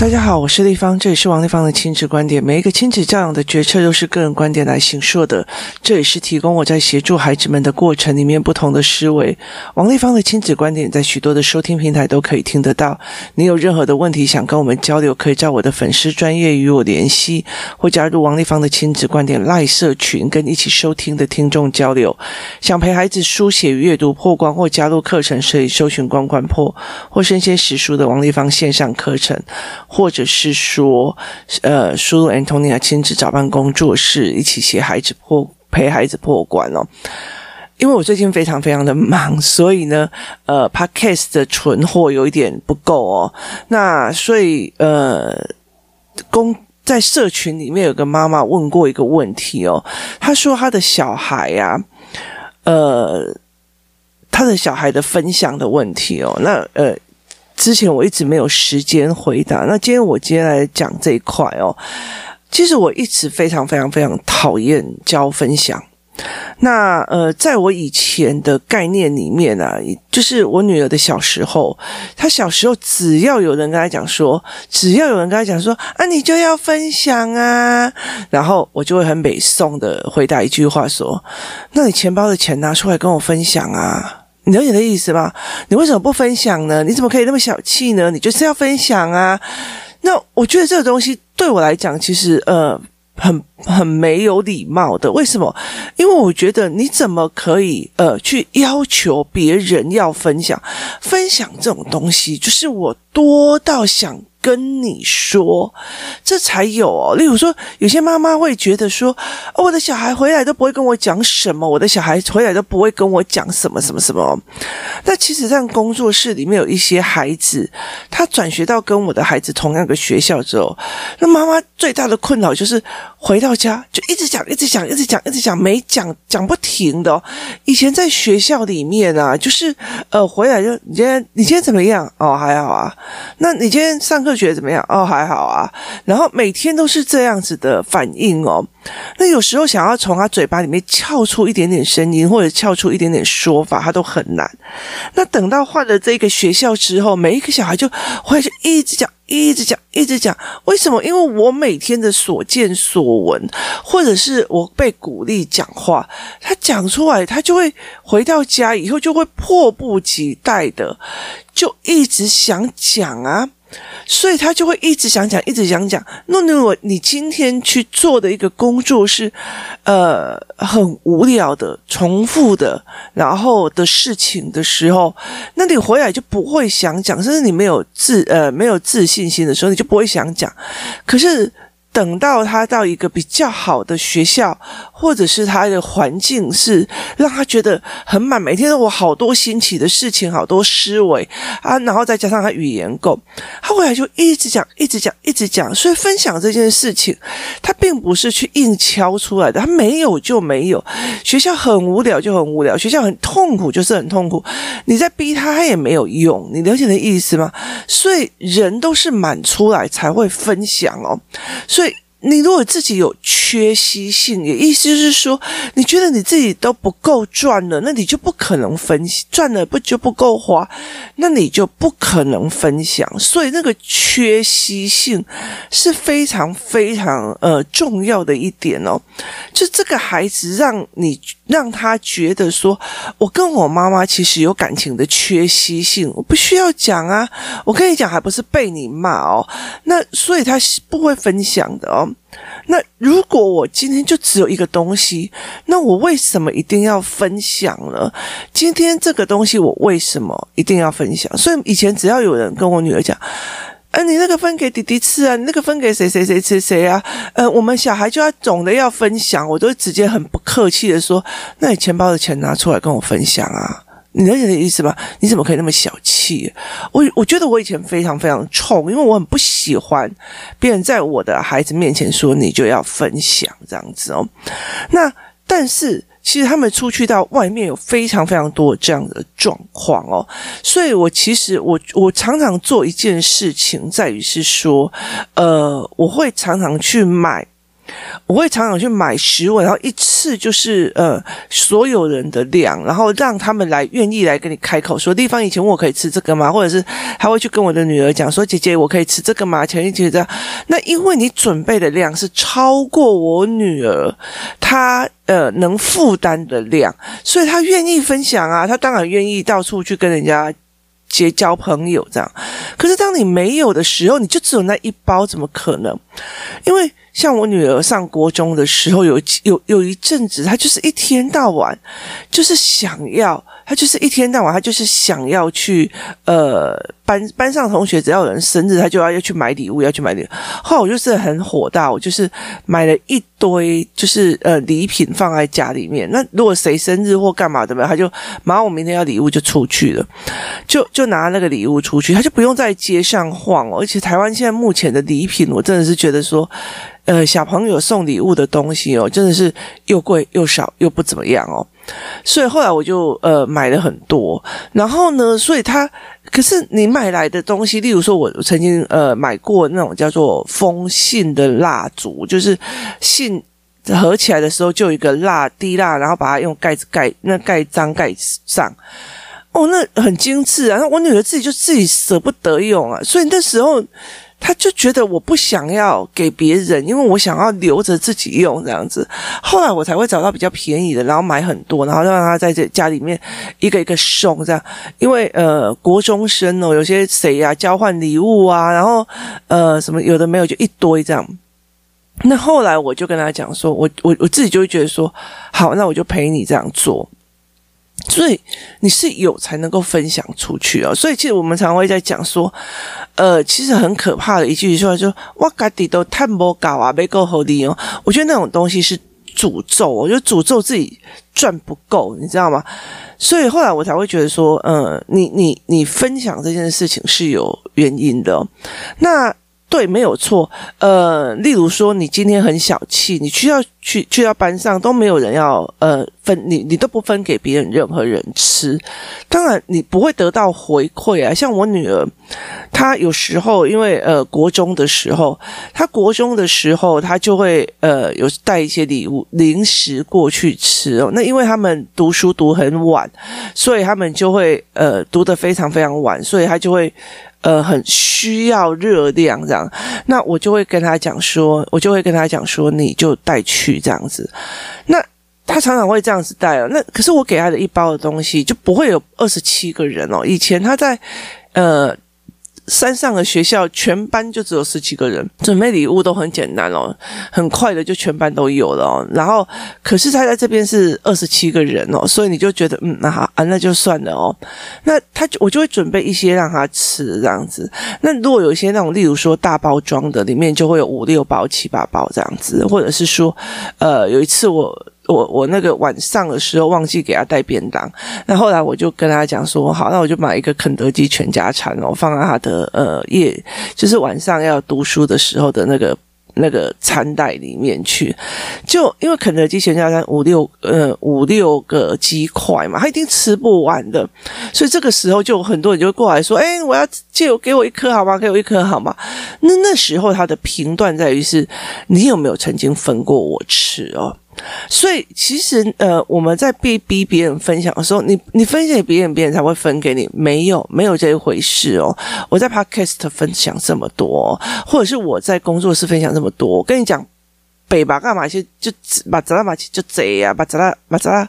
大家好，我是丽芳，这里是王丽芳的亲子观点。每一个亲子教养的决策都是个人观点来形塑的，这也是提供我在协助孩子们的过程里面不同的思维。王丽芳的亲子观点在许多的收听平台都可以听得到。你有任何的问题想跟我们交流，可以在我的粉丝专业与我联系，或加入王丽芳的亲子观点赖社群，跟一起收听的听众交流。想陪孩子书写阅读破关，或加入课程，可以搜寻关关破或生鲜实书的王丽芳线上课程。或者是说，呃，输入 Antonia 亲子找办工作室，一起写孩子破，陪孩子破关哦。因为我最近非常非常的忙，所以呢，呃，Podcast 的存货有一点不够哦。那所以，呃，公在社群里面有个妈妈问过一个问题哦，她说她的小孩呀、呃，她的小孩的分享的问题哦，那呃。之前我一直没有时间回答，那今天我今天来讲这一块哦。其实我一直非常非常非常讨厌教分享。那呃，在我以前的概念里面啊，就是我女儿的小时候，她小时候只要有人跟她讲说，只要有人跟她讲说啊，你就要分享啊，然后我就会很美颂的回答一句话说，那你钱包的钱拿出来跟我分享啊。你了解的意思吗？你为什么不分享呢？你怎么可以那么小气呢？你就是要分享啊！那我觉得这个东西对我来讲，其实呃，很很没有礼貌的。为什么？因为我觉得你怎么可以呃去要求别人要分享？分享这种东西，就是我多到想。跟你说，这才有哦。例如说，有些妈妈会觉得说，哦，我的小孩回来都不会跟我讲什么，我的小孩回来都不会跟我讲什么什么什么。那其实，在工作室里面有一些孩子，他转学到跟我的孩子同样的学校之后，那妈妈最大的困扰就是回到到家就一直讲，一直讲，一直讲，一直讲，没讲讲不停的哦。以前在学校里面啊，就是呃，回来就你今天你今天怎么样？哦，还好啊。那你今天上课？觉得怎么样？哦，还好啊。然后每天都是这样子的反应哦。那有时候想要从他嘴巴里面撬出一点点声音，或者撬出一点点说法，他都很难。那等到换了这个学校之后，每一个小孩就会就一直讲，一直讲，一直讲。为什么？因为我每天的所见所闻，或者是我被鼓励讲话，他讲出来，他就会回到家以后就会迫不及待的就一直想讲啊。所以他就会一直想讲，一直想讲。那如果你今天去做的一个工作是，呃，很无聊的、重复的，然后的事情的时候，那你回来就不会想讲，甚至你没有自呃没有自信心的时候，你就不会想讲。可是。等到他到一个比较好的学校，或者是他的环境是让他觉得很满，每天都有好多新奇的事情，好多思维啊，然后再加上他语言够，他后来就一直讲，一直讲，一直讲。所以分享这件事情，他并不是去硬敲出来的，他没有就没有。学校很无聊就很无聊，学校很痛苦就是很痛苦。你在逼他，他也没有用。你了解的意思吗？所以人都是满出来才会分享哦。所以。你如果自己有缺席性，也意思就是说，你觉得你自己都不够赚了，那你就不可能分，赚了不就不够花，那你就不可能分享。所以那个缺席性是非常非常呃重要的一点哦。就这个孩子让你让他觉得说，我跟我妈妈其实有感情的缺席性，我不需要讲啊。我跟你讲，还不是被你骂哦。那所以他不会分享的哦。那如果我今天就只有一个东西，那我为什么一定要分享呢？今天这个东西我为什么一定要分享？所以以前只要有人跟我女儿讲，哎，你那个分给弟弟吃啊，你那个分给谁谁谁吃谁啊？呃，我们小孩就要总的要分享，我都直接很不客气的说，那你钱包的钱拿出来跟我分享啊。你了解的意思吧？你怎么可以那么小气？我我觉得我以前非常非常冲，因为我很不喜欢别人在我的孩子面前说你就要分享这样子哦。那但是其实他们出去到外面有非常非常多这样的状况哦，所以我其实我我常常做一件事情，在于是说，呃，我会常常去买我会常常去买十文，然后一次就是呃所有人的量，然后让他们来愿意来跟你开口说，丽芳以前我可以吃这个吗？或者是他会去跟我的女儿讲说，姐姐我可以吃这个吗？前一节这样，那因为你准备的量是超过我女儿她呃能负担的量，所以她愿意分享啊，她当然愿意到处去跟人家。结交朋友这样，可是当你没有的时候，你就只有那一包，怎么可能？因为像我女儿上国中的时候，有有有一阵子，她就是一天到晚就是想要。她就是一天到晚，她就是想要去，呃，班班上同学只要有人生日，她就要要去买礼物，要去买礼物。后来我就是很火大，我就是买了一堆，就是呃礼品放在家里面。那如果谁生日或干嘛的嘛，他就马上我明天要礼物就出去了，就就拿那个礼物出去，他就不用在街上晃哦。而且台湾现在目前的礼品，我真的是觉得觉得说。呃，小朋友送礼物的东西哦，真的是又贵又少又不怎么样哦，所以后来我就呃买了很多，然后呢，所以他可是你买来的东西，例如说我曾经呃买过那种叫做封信的蜡烛，就是信合起来的时候就有一个蜡滴蜡，然后把它用盖子盖那盖章盖上，哦，那很精致啊，然后我女儿自己就自己舍不得用啊，所以那时候。他就觉得我不想要给别人，因为我想要留着自己用这样子。后来我才会找到比较便宜的，然后买很多，然后让他在这家里面一个一个送这样。因为呃，国中生哦，有些谁呀、啊、交换礼物啊，然后呃什么有的没有就一堆这样。那后来我就跟他讲说，我我我自己就会觉得说，好，那我就陪你这样做。所以你是有才能够分享出去、哦，所以其实我们常会在讲说，呃，其实很可怕的一句话说，我家底都太不搞啊，没够好利哦。我觉得那种东西是诅咒，我就诅咒自己赚不够，你知道吗？所以后来我才会觉得说，呃，你你你分享这件事情是有原因的、那。对，没有错。呃，例如说，你今天很小气，你去要去去到班上都没有人要呃分你，你都不分给别人任何人吃。当然，你不会得到回馈啊。像我女儿，她有时候因为呃国中的时候，她国中的时候，她就会呃有带一些礼物零食过去吃哦。那因为他们读书读很晚，所以他们就会呃读得非常非常晚，所以她就会。呃，很需要热量这样，那我就会跟他讲说，我就会跟他讲说，你就带去这样子。那他常常会这样子带哦。那可是我给他的一包的东西就不会有二十七个人哦。以前他在呃。山上的学校，全班就只有十几个人，准备礼物都很简单哦，很快的就全班都有了。然后，可是他在这边是二十七个人哦，所以你就觉得，嗯，那好啊，那就算了哦。那他就我就会准备一些让他吃这样子。那如果有一些那种，例如说大包装的，里面就会有五六包、七八包这样子，或者是说，呃，有一次我。我我那个晚上的时候忘记给他带便当，那后来我就跟他讲说，好，那我就买一个肯德基全家餐哦，放在他的呃夜，就是晚上要读书的时候的那个那个餐袋里面去。就因为肯德基全家餐五六呃五六个鸡块嘛，他一定吃不完的，所以这个时候就很多人就过来说，哎，我要借我给我一颗好吗？给我一颗好吗？那那时候他的评断在于是，你有没有曾经分过我吃哦？所以，其实，呃，我们在逼逼别人分享的时候，你你分享给别人，别人才会分给你。没有，没有这一回事哦。我在 Podcast 分享这么多，或者是我在工作室分享这么多，我跟你讲，北吧干嘛去？就把咱把就贼呀，把咱把咱。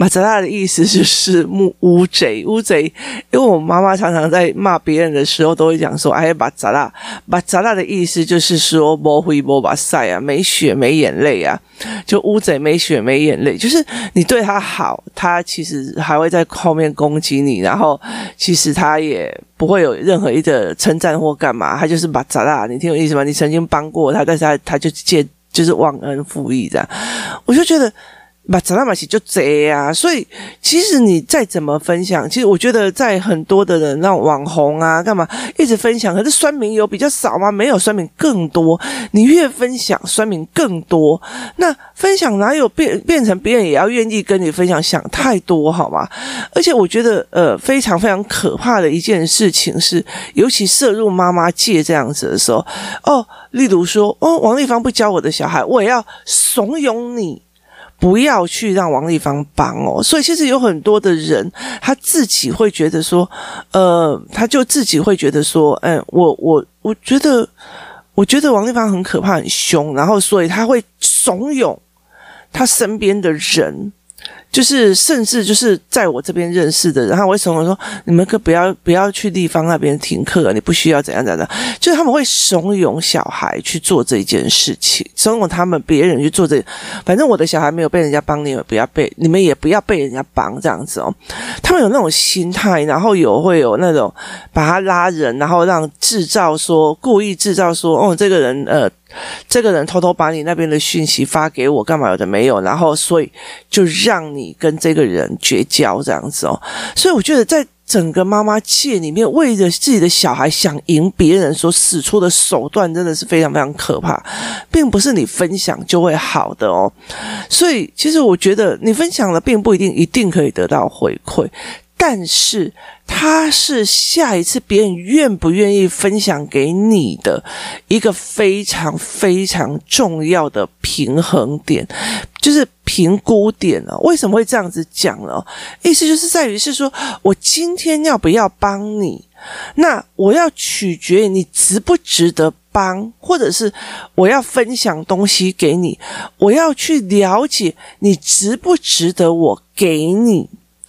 马扎拉的意思就是木乌贼，乌贼。因为我妈妈常常在骂别人的时候，都会讲说：“哎，马扎拉，马扎拉的意思就是说，没灰没把塞啊，没血没眼泪啊，就乌贼没血没眼泪，就是你对他好，他其实还会在后面攻击你，然后其实他也不会有任何一个称赞或干嘛，他就是马扎拉。你听我意思吗？你曾经帮过他，但是他他就借就是忘恩负义这样，我就觉得。把查拉马西就贼啊。所以其实你再怎么分享，其实我觉得在很多的人那网红啊，干嘛一直分享，可是酸民有比较少吗？没有，酸民更多。你越分享，酸民更多。那分享哪有变变成别人也要愿意跟你分享？想太多好吗？而且我觉得呃，非常非常可怕的一件事情是，尤其涉入妈妈界这样子的时候，哦，例如说，哦，王丽芳不教我的小孩，我也要怂恿你。不要去让王丽芳帮哦，所以其实有很多的人，他自己会觉得说，呃，他就自己会觉得说，嗯，我我我觉得，我觉得王丽芳很可怕、很凶，然后所以他会怂恿他身边的人。就是，甚至就是在我这边认识的，然后我会怂恿说：“你们可不要不要去地方那边停课，你不需要怎样怎样。”就是他们会怂恿小孩去做这件事情，怂恿他们别人去做这。反正我的小孩没有被人家帮，你们不要被，你们也不要被人家帮这样子哦。他们有那种心态，然后有会有那种把他拉人，然后让制造说故意制造说：“哦，这个人呃。”这个人偷偷把你那边的讯息发给我，干嘛有的没有，然后所以就让你跟这个人绝交这样子哦。所以我觉得在整个妈妈界里面，为着自己的小孩想赢别人所使出的手段，真的是非常非常可怕，并不是你分享就会好的哦。所以其实我觉得你分享了，并不一定一定可以得到回馈。但是，它是下一次别人愿不愿意分享给你的一个非常非常重要的平衡点，就是评估点了。为什么会这样子讲呢？意思就是在于是说，我今天要不要帮你？那我要取决于你值不值得帮，或者是我要分享东西给你，我要去了解你值不值得我给你。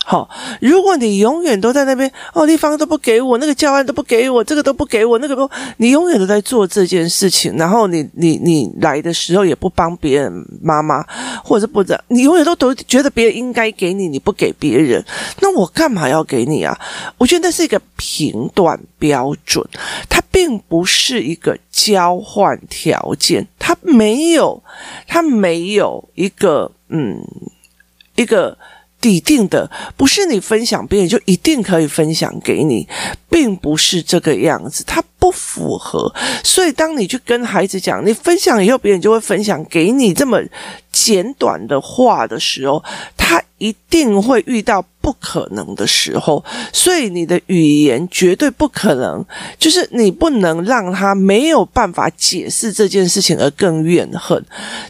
好，如果你永远都在那边，哦，地方都不给我，那个教案都不给我，这个都不给我，那个不，你永远都在做这件事情，然后你你你来的时候也不帮别人妈妈，或者是不知道，你永远都都觉得别人应该给你，你不给别人，那我干嘛要给你啊？我觉得那是一个评断标准，它并不是一个交换条件，它没有，它没有一个嗯一个。底定的不是你分享别人就一定可以分享给你，并不是这个样子，他不符合。所以当你去跟孩子讲，你分享以后别人就会分享给你这么简短的话的时候，他一定会遇到不可能的时候，所以你的语言绝对不可能，就是你不能让他没有办法解释这件事情而更怨恨，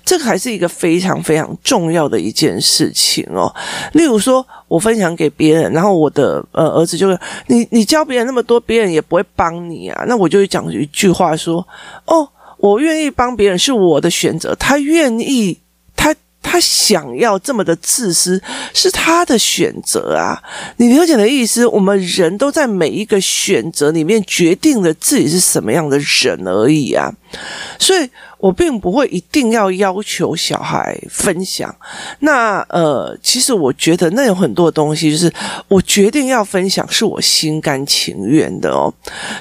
这个还是一个非常非常重要的一件事情哦。例如说，我分享给别人，然后我的呃儿子就会，你你教别人那么多，别人也不会帮你啊，那我就会讲一句话说，哦，我愿意帮别人是我的选择，他愿意。想要这么的自私，是他的选择啊！你了解的意思？我们人都在每一个选择里面决定了自己是什么样的人而已啊！所以我并不会一定要要求小孩分享。那呃，其实我觉得那有很多东西，就是我决定要分享，是我心甘情愿的哦。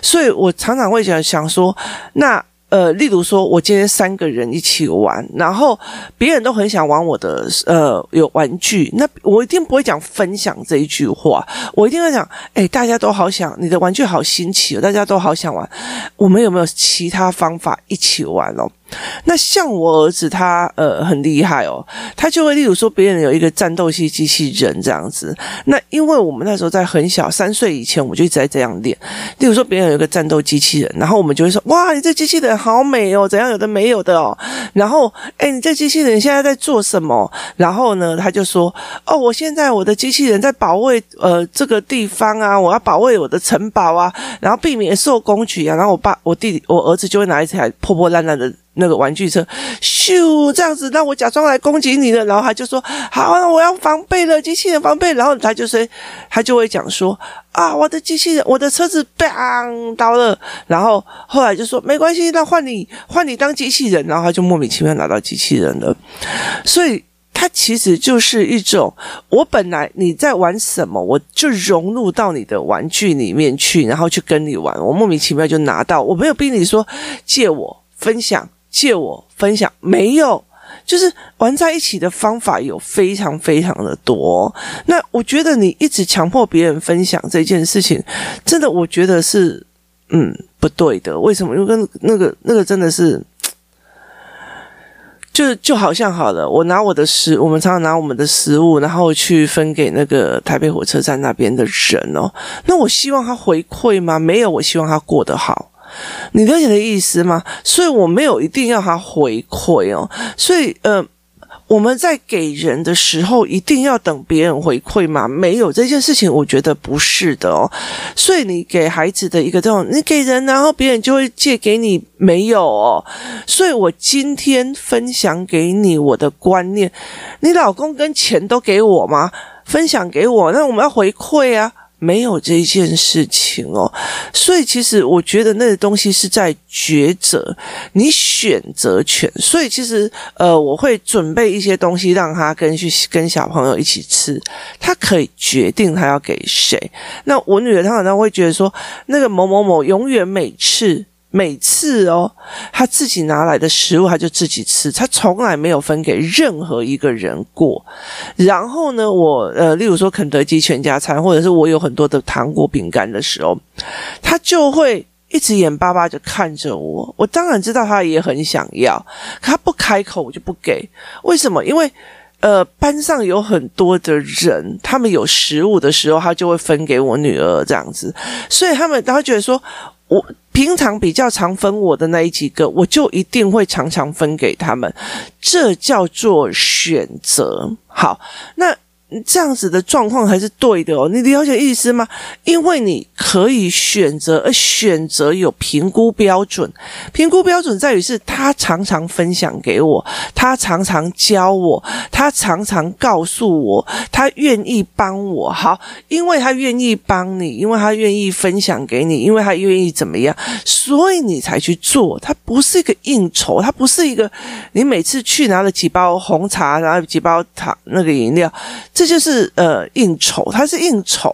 所以我常常会想想说，那。呃，例如说，我今天三个人一起玩，然后别人都很想玩我的呃有玩具，那我一定不会讲分享这一句话，我一定会讲，哎，大家都好想你的玩具好新奇哦，大家都好想玩，我们有没有其他方法一起玩哦？那像我儿子他呃很厉害哦，他就会例如说别人有一个战斗系机器人这样子，那因为我们那时候在很小三岁以前，我就一直在这样练。例如说别人有一个战斗机器人，然后我们就会说哇，你这机器人好美哦，怎样有的没有的哦。然后哎，你这机器人现在在做什么？然后呢，他就说哦，我现在我的机器人在保卫呃这个地方啊，我要保卫我的城堡啊，然后避免受攻击啊。然后我爸我弟弟我儿子就会拿一台破破烂烂的。那个玩具车，咻，这样子，那我假装来攻击你了，然后他就说，好，那我要防备了，机器人防备，然后他就说，他就会讲说，啊，我的机器人，我的车子砰倒了，然后后来就说，没关系，那换你，换你当机器人，然后他就莫名其妙拿到机器人了，所以他其实就是一种，我本来你在玩什么，我就融入到你的玩具里面去，然后去跟你玩，我莫名其妙就拿到，我没有逼你说借我分享。借我分享没有，就是玩在一起的方法有非常非常的多。那我觉得你一直强迫别人分享这件事情，真的我觉得是嗯不对的。为什么？因为那个那个真的是。就就好像好了，我拿我的食，我们常常拿我们的食物，然后去分给那个台北火车站那边的人哦。那我希望他回馈吗？没有，我希望他过得好。你了解的意思吗？所以我没有一定要他回馈哦。所以呃。我们在给人的时候，一定要等别人回馈吗？没有这件事情，我觉得不是的哦。所以你给孩子的一个这种，你给人，然后别人就会借给你，没有哦。所以我今天分享给你我的观念，你老公跟钱都给我吗？分享给我，那我们要回馈啊。没有这件事情哦，所以其实我觉得那个东西是在抉择，你选择权。所以其实呃，我会准备一些东西让他跟去跟小朋友一起吃，他可以决定他要给谁。那我女儿她好像会觉得说，那个某某某永远每次。每次哦，他自己拿来的食物，他就自己吃，他从来没有分给任何一个人过。然后呢，我呃，例如说肯德基全家餐，或者是我有很多的糖果饼干的时候，他就会一直眼巴巴的看着我。我当然知道他也很想要，可他不开口，我就不给。为什么？因为呃，班上有很多的人，他们有食物的时候，他就会分给我女儿这样子，所以他们他会觉得说。我平常比较常分我的那一几个，我就一定会常常分给他们，这叫做选择。好，那。这样子的状况还是对的哦，你了解意思吗？因为你可以选择，而选择有评估标准。评估标准在于是他常常分享给我，他常常教我，他常常告诉我，他愿意帮我。好，因为他愿意帮你，因为他愿意分享给你，因为他愿意怎么样，所以你才去做。他不是一个应酬，他不是一个你每次去拿了几包红茶，拿了几包糖那个饮料。这就是呃应酬，他是应酬，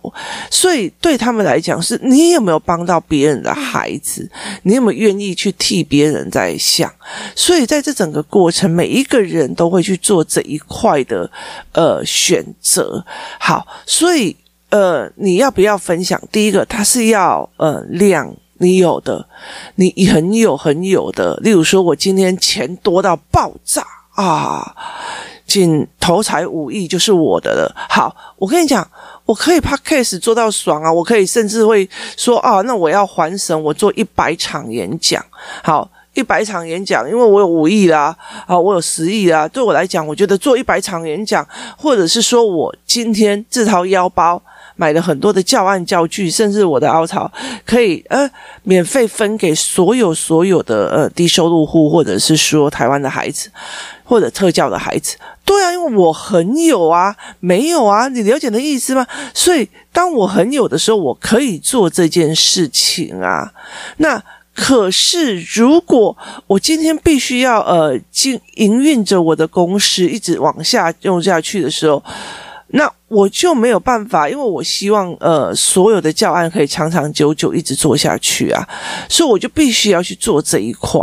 所以对他们来讲，是你有没有帮到别人的孩子，你有没有愿意去替别人在想？所以在这整个过程，每一个人都会去做这一块的呃选择。好，所以呃你要不要分享？第一个，他是要呃量你有的，你很有很有的，例如说我今天钱多到爆炸啊。仅投才五亿就是我的了。好，我跟你讲，我可以 podcast 做到爽啊！我可以甚至会说啊，那我要还神，我做一百场演讲。好，一百场演讲，因为我有五亿啦，啊，我有十亿啦。对我来讲，我觉得做一百场演讲，或者是说我今天自掏腰包。买了很多的教案教具，甚至我的凹槽可以呃免费分给所有所有的呃低收入户，或者是说台湾的孩子，或者特教的孩子。对啊，因为我很有啊，没有啊，你了解的意思吗？所以当我很有的时候，我可以做这件事情啊。那可是如果我今天必须要呃经营运着我的公司一直往下用下去的时候，那我就没有办法，因为我希望呃所有的教案可以长长久久一直做下去啊，所以我就必须要去做这一块，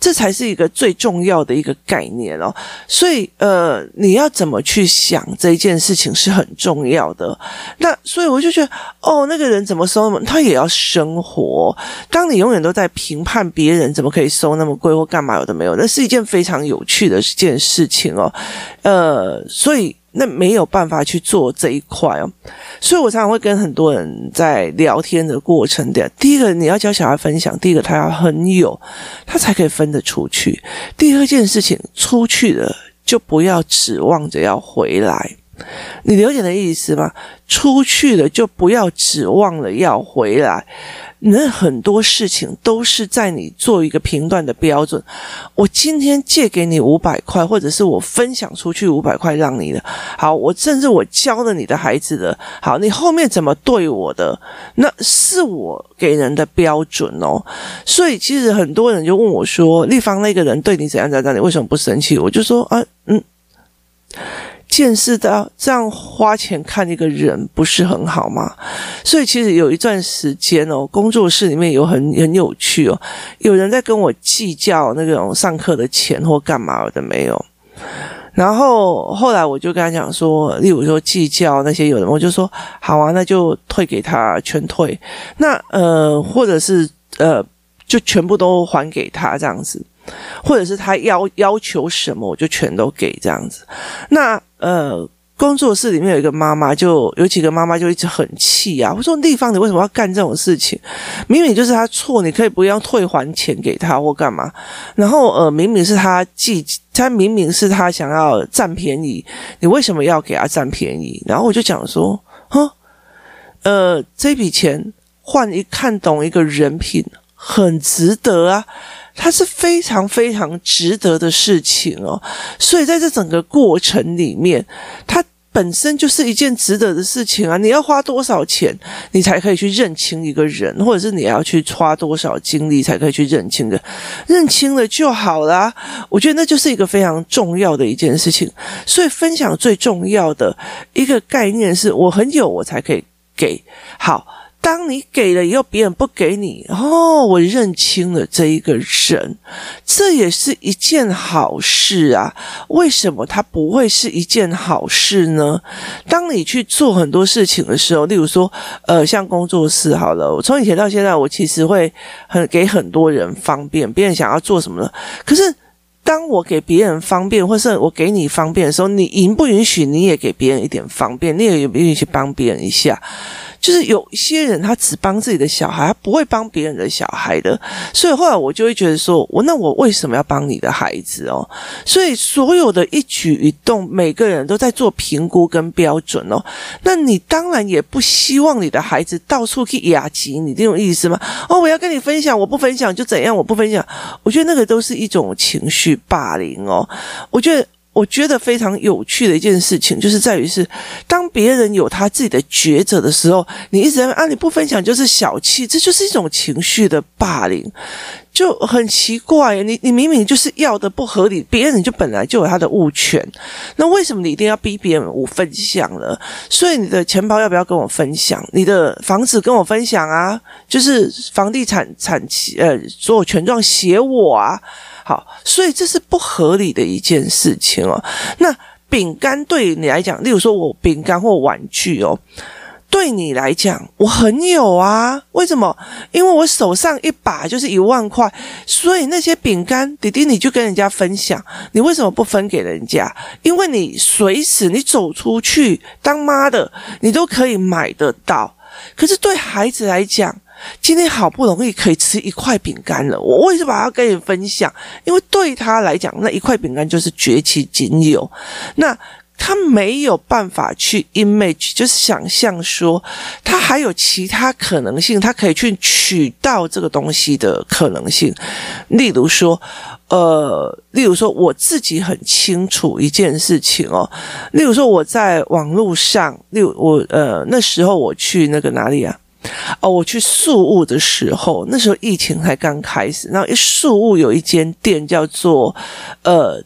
这才是一个最重要的一个概念哦。所以呃，你要怎么去想这一件事情是很重要的。那所以我就觉得哦，那个人怎么收那么，他也要生活。当你永远都在评判别人怎么可以收那么贵或干嘛有的没有，那是一件非常有趣的一件事情哦。呃，所以。那没有办法去做这一块哦，所以我常常会跟很多人在聊天的过程的。第一个，你要教小孩分享，第一个他要很有，他才可以分得出去。第二件事情，出去了就不要指望着要回来，你了解的意思吗？出去了就不要指望了要回来。那很多事情都是在你做一个评断的标准。我今天借给你五百块，或者是我分享出去五百块让你的，好，我甚至我教了你的孩子的，好，你后面怎么对我的，那是我给人的标准哦。所以其实很多人就问我说：“丽芳那个人对你怎样怎样，你为什么不生气？”我就说：“啊，嗯。”见识到这样花钱看一个人不是很好吗？所以其实有一段时间哦，工作室里面有很很有趣哦，有人在跟我计较那种上课的钱或干嘛的没有。然后后来我就跟他讲说，例如说计较那些有人，我就说好啊，那就退给他，全退。那呃，或者是呃，就全部都还给他这样子，或者是他要要求什么，我就全都给这样子。那呃。工作室里面有一个妈妈，就有几个妈妈就一直很气啊！我说丽芳，你为什么要干这种事情？明明就是他错，你可以不要退还钱给他或干嘛。然后呃，明明是他记，他明明是他想要占便宜，你为什么要给他占便宜？然后我就讲说，哼，呃，这笔钱换一看懂一个人品，很值得啊。它是非常非常值得的事情哦，所以在这整个过程里面，它本身就是一件值得的事情啊！你要花多少钱，你才可以去认清一个人，或者是你要去花多少精力才可以去认清的，认清了就好啦。我觉得那就是一个非常重要的一件事情。所以分享最重要的一个概念是我很有，我才可以给好。当你给了以后，别人不给你哦，我认清了这一个人，这也是一件好事啊。为什么它不会是一件好事呢？当你去做很多事情的时候，例如说，呃，像工作室好了，我从以前到现在，我其实会很给很多人方便，别人想要做什么呢。可是当我给别人方便，或是我给你方便的时候，你允不允许你也给别人一点方便？你也允许帮别人一下？就是有一些人，他只帮自己的小孩，他不会帮别人的小孩的。所以后来我就会觉得说，我那我为什么要帮你的孩子哦？所以所有的一举一动，每个人都在做评估跟标准哦。那你当然也不希望你的孩子到处去雅集，你这种意思吗？哦，我要跟你分享，我不分享就怎样？我不分享，我觉得那个都是一种情绪霸凌哦。我觉得。我觉得非常有趣的一件事情，就是在于是，当别人有他自己的抉择的时候，你一直在啊，你不分享就是小气，这就是一种情绪的霸凌，就很奇怪。你你明明就是要的不合理，别人就本来就有他的物权，那为什么你一定要逼别人我分享了？所以你的钱包要不要跟我分享？你的房子跟我分享啊？就是房地产产呃，所有权状写我啊？好，所以这是不合理的一件事情哦。那饼干对你来讲，例如说我饼干或玩具哦，对你来讲我很有啊。为什么？因为我手上一把就是一万块，所以那些饼干弟弟你就跟人家分享。你为什么不分给人家？因为你随时你走出去当妈的，你都可以买得到。可是对孩子来讲，今天好不容易可以吃一块饼干了，我为什么要跟你分享？因为对他来讲，那一块饼干就是绝其仅有。那他没有办法去 image，就是想象说他还有其他可能性，他可以去取到这个东西的可能性。例如说，呃，例如说我自己很清楚一件事情哦。例如说我在网络上，例如我呃那时候我去那个哪里啊？哦，我去宿雾的时候，那时候疫情才刚开始。然后一宿雾有一间店叫做呃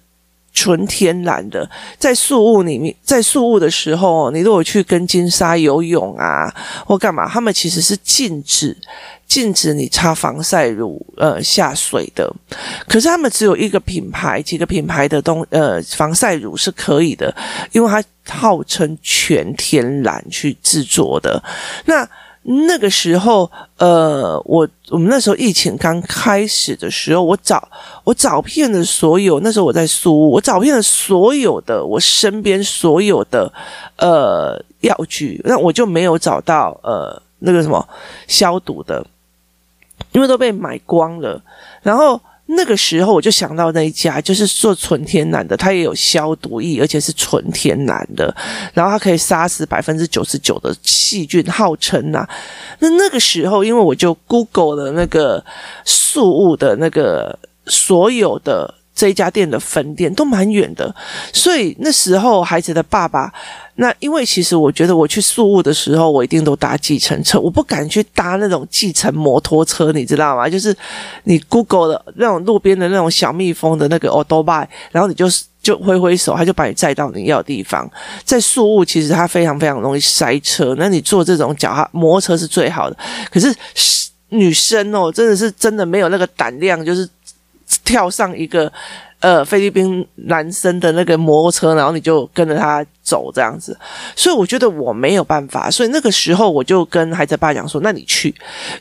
纯天然的，在宿雾里面，在宿雾的时候，你如果去跟金沙游泳啊或干嘛，他们其实是禁止禁止你擦防晒乳呃下水的。可是他们只有一个品牌，几个品牌的东呃防晒乳是可以的，因为它号称全天然去制作的。那那个时候，呃，我我们那时候疫情刚开始的时候，我找我找遍了所有，那时候我在苏，我找遍了所有的我身边所有的呃药具，那我就没有找到呃那个什么消毒的，因为都被买光了，然后。那个时候我就想到那一家，就是做纯天然的，它也有消毒液，而且是纯天然的，然后它可以杀死百分之九十九的细菌，号称呐、那那个时候，因为我就 Google 了那个宿物的那个所有的这一家店的分店都蛮远的，所以那时候孩子的爸爸。那因为其实我觉得我去宿雾的时候，我一定都搭计程车，我不敢去搭那种计程摩托车，你知道吗？就是你 Google 的那种路边的那种小蜜蜂的那个 autobike，然后你就是就挥挥手，他就把你载到你要的地方。在宿雾其实它非常非常容易塞车，那你坐这种脚踏摩托车是最好的。可是女生哦，真的是真的没有那个胆量，就是。跳上一个。呃，菲律宾男生的那个摩托车，然后你就跟着他走这样子，所以我觉得我没有办法，所以那个时候我就跟孩子爸讲说：“那你去。”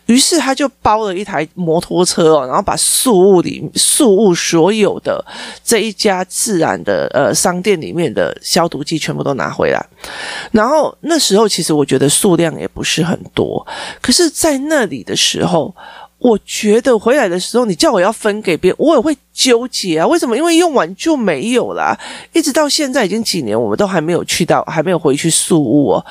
于是他就包了一台摩托车哦，然后把宿雾里宿雾所有的这一家自然的呃商店里面的消毒剂全部都拿回来。然后那时候其实我觉得数量也不是很多，可是在那里的时候。我觉得回来的时候，你叫我要分给别人，我也会纠结啊。为什么？因为用完就没有了，一直到现在已经几年，我们都还没有去到，还没有回去宿屋哦。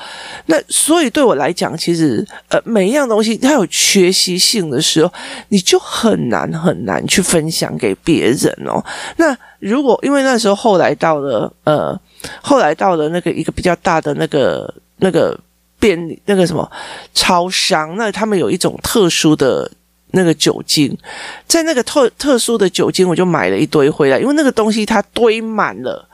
那所以对我来讲，其实呃，每一样东西它有缺席性的时候，你就很难很难去分享给别人哦。那如果因为那时候后来到了呃，后来到了那个一个比较大的那个那个便那个什么超商，那他们有一种特殊的。那个酒精，在那个特特殊的酒精，我就买了一堆回来，因为那个东西它堆满了。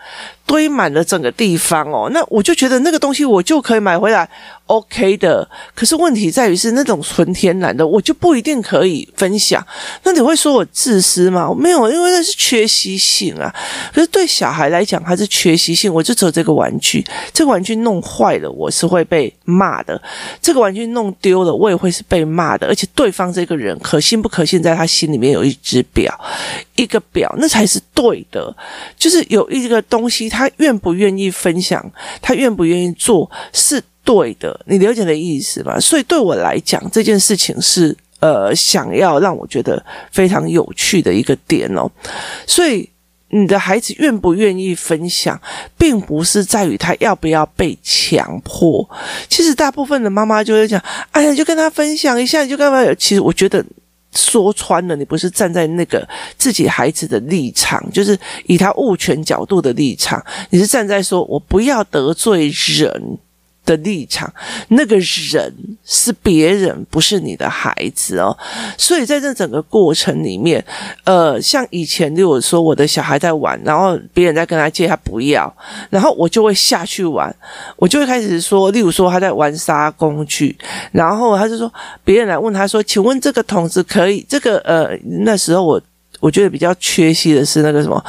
堆满了整个地方哦，那我就觉得那个东西我就可以买回来，OK 的。可是问题在于是那种纯天然的，我就不一定可以分享。那你会说我自私吗？没有，因为那是缺席性啊。可是对小孩来讲，还是缺席性。我就只有这个玩具，这个玩具弄坏了，我是会被骂的；这个玩具弄丢了，我也会是被骂的。而且对方这个人可信不可信，在他心里面有一只表。一个表，那才是对的。就是有一个东西，他愿不愿意分享，他愿不愿意做，是对的。你了解的意思吧？所以对我来讲，这件事情是呃，想要让我觉得非常有趣的一个点哦。所以你的孩子愿不愿意分享，并不是在于他要不要被强迫。其实大部分的妈妈就会讲：“哎呀，就跟他分享一下，你就干嘛？”其实我觉得。说穿了，你不是站在那个自己孩子的立场，就是以他物权角度的立场，你是站在说我不要得罪人。的立场，那个人是别人，不是你的孩子哦。所以在这整个过程里面，呃，像以前例，如说我的小孩在玩，然后别人在跟他借，他不要，然后我就会下去玩，我就会开始说，例如说他在玩沙工具，然后他就说，别人来问他说，请问这个桶子可以？这个呃，那时候我我觉得比较缺席的是那个什么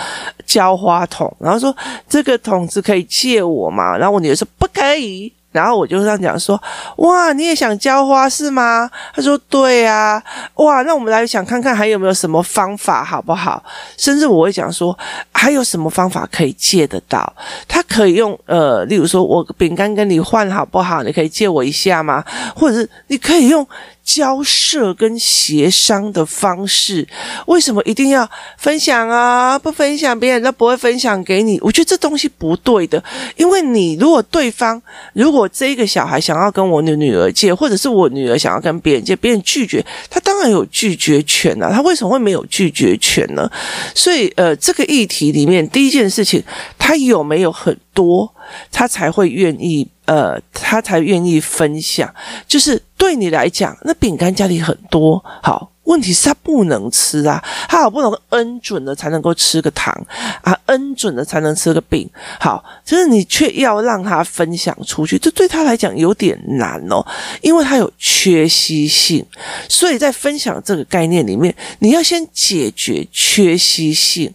浇花桶，然后说这个桶子可以借我吗？然后我女儿说不可以。然后我就这样讲说，哇，你也想浇花是吗？他说对啊，哇，那我们来想看看还有没有什么方法好不好？甚至我会讲说，还有什么方法可以借得到？他可以用呃，例如说我饼干跟你换好不好？你可以借我一下吗？或者是你可以用。交涉跟协商的方式，为什么一定要分享啊？不分享，别人都不会分享给你。我觉得这东西不对的，因为你如果对方，如果这个小孩想要跟我女女儿借，或者是我女儿想要跟别人借，别人拒绝，他当然有拒绝权啊。他为什么会没有拒绝权呢？所以，呃，这个议题里面，第一件事情，他有没有很多，他才会愿意。呃，他才愿意分享。就是对你来讲，那饼干家里很多，好，问题是他不能吃啊，他好不容易恩准了才能够吃个糖啊，恩准了才能吃个饼，好，就是你却要让他分享出去，这对他来讲有点难哦，因为他有缺席性，所以在分享这个概念里面，你要先解决缺席性，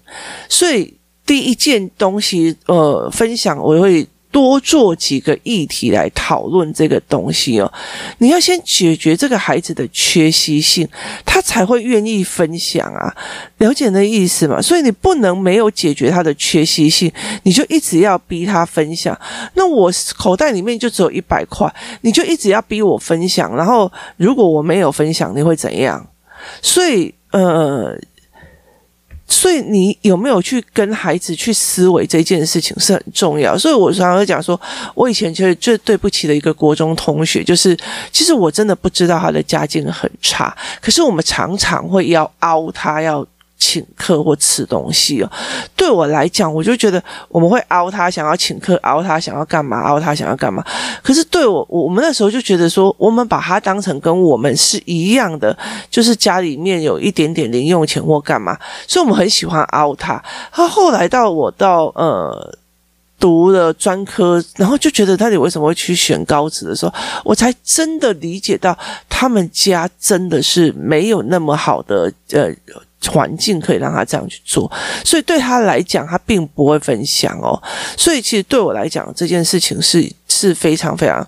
所以第一件东西，呃，分享我会。多做几个议题来讨论这个东西哦，你要先解决这个孩子的缺席性，他才会愿意分享啊，了解那意思吗？所以你不能没有解决他的缺席性，你就一直要逼他分享。那我口袋里面就只有一百块，你就一直要逼我分享，然后如果我没有分享，你会怎样？所以呃。所以你有没有去跟孩子去思维这件事情是很重要。所以我常常讲说，我以前其实最对不起的一个国中同学，就是其实我真的不知道他的家境很差，可是我们常常会要凹他要。请客或吃东西哦，对我来讲，我就觉得我们会凹他，想要请客，凹他想要干嘛，凹他想要干嘛。可是对我，我们那时候就觉得说，我们把他当成跟我们是一样的，就是家里面有一点点零用钱或干嘛，所以我们很喜欢凹他。他后来到我到呃。读了专科，然后就觉得他你为什么会去选高职的时候，我才真的理解到他们家真的是没有那么好的呃环境可以让他这样去做，所以对他来讲，他并不会分享哦。所以其实对我来讲，这件事情是是非常非常。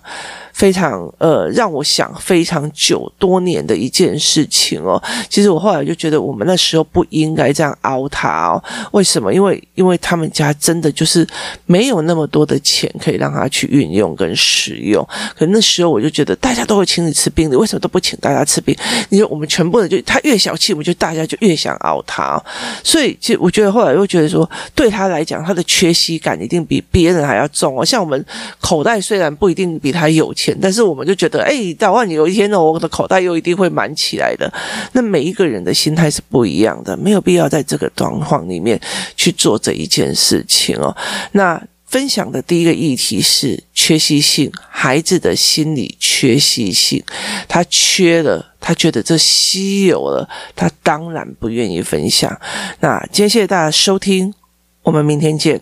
非常呃，让我想非常久多年的一件事情哦。其实我后来就觉得，我们那时候不应该这样凹他哦。为什么？因为因为他们家真的就是没有那么多的钱可以让他去运用跟使用。可那时候我就觉得，大家都会请你吃冰的，为什么都不请大家吃冰？你说我们全部人就他越小气，我们就大家就越想凹他。所以其实我觉得后来又觉得说，对他来讲，他的缺席感一定比别人还要重哦。像我们口袋虽然不一定比他有但是我们就觉得，哎，早晚有一天呢，我的口袋又一定会满起来的。那每一个人的心态是不一样的，没有必要在这个状况里面去做这一件事情哦。那分享的第一个议题是缺席性，孩子的心理缺席性，他缺了，他觉得这稀有了，他当然不愿意分享。那今天谢谢大家收听，我们明天见。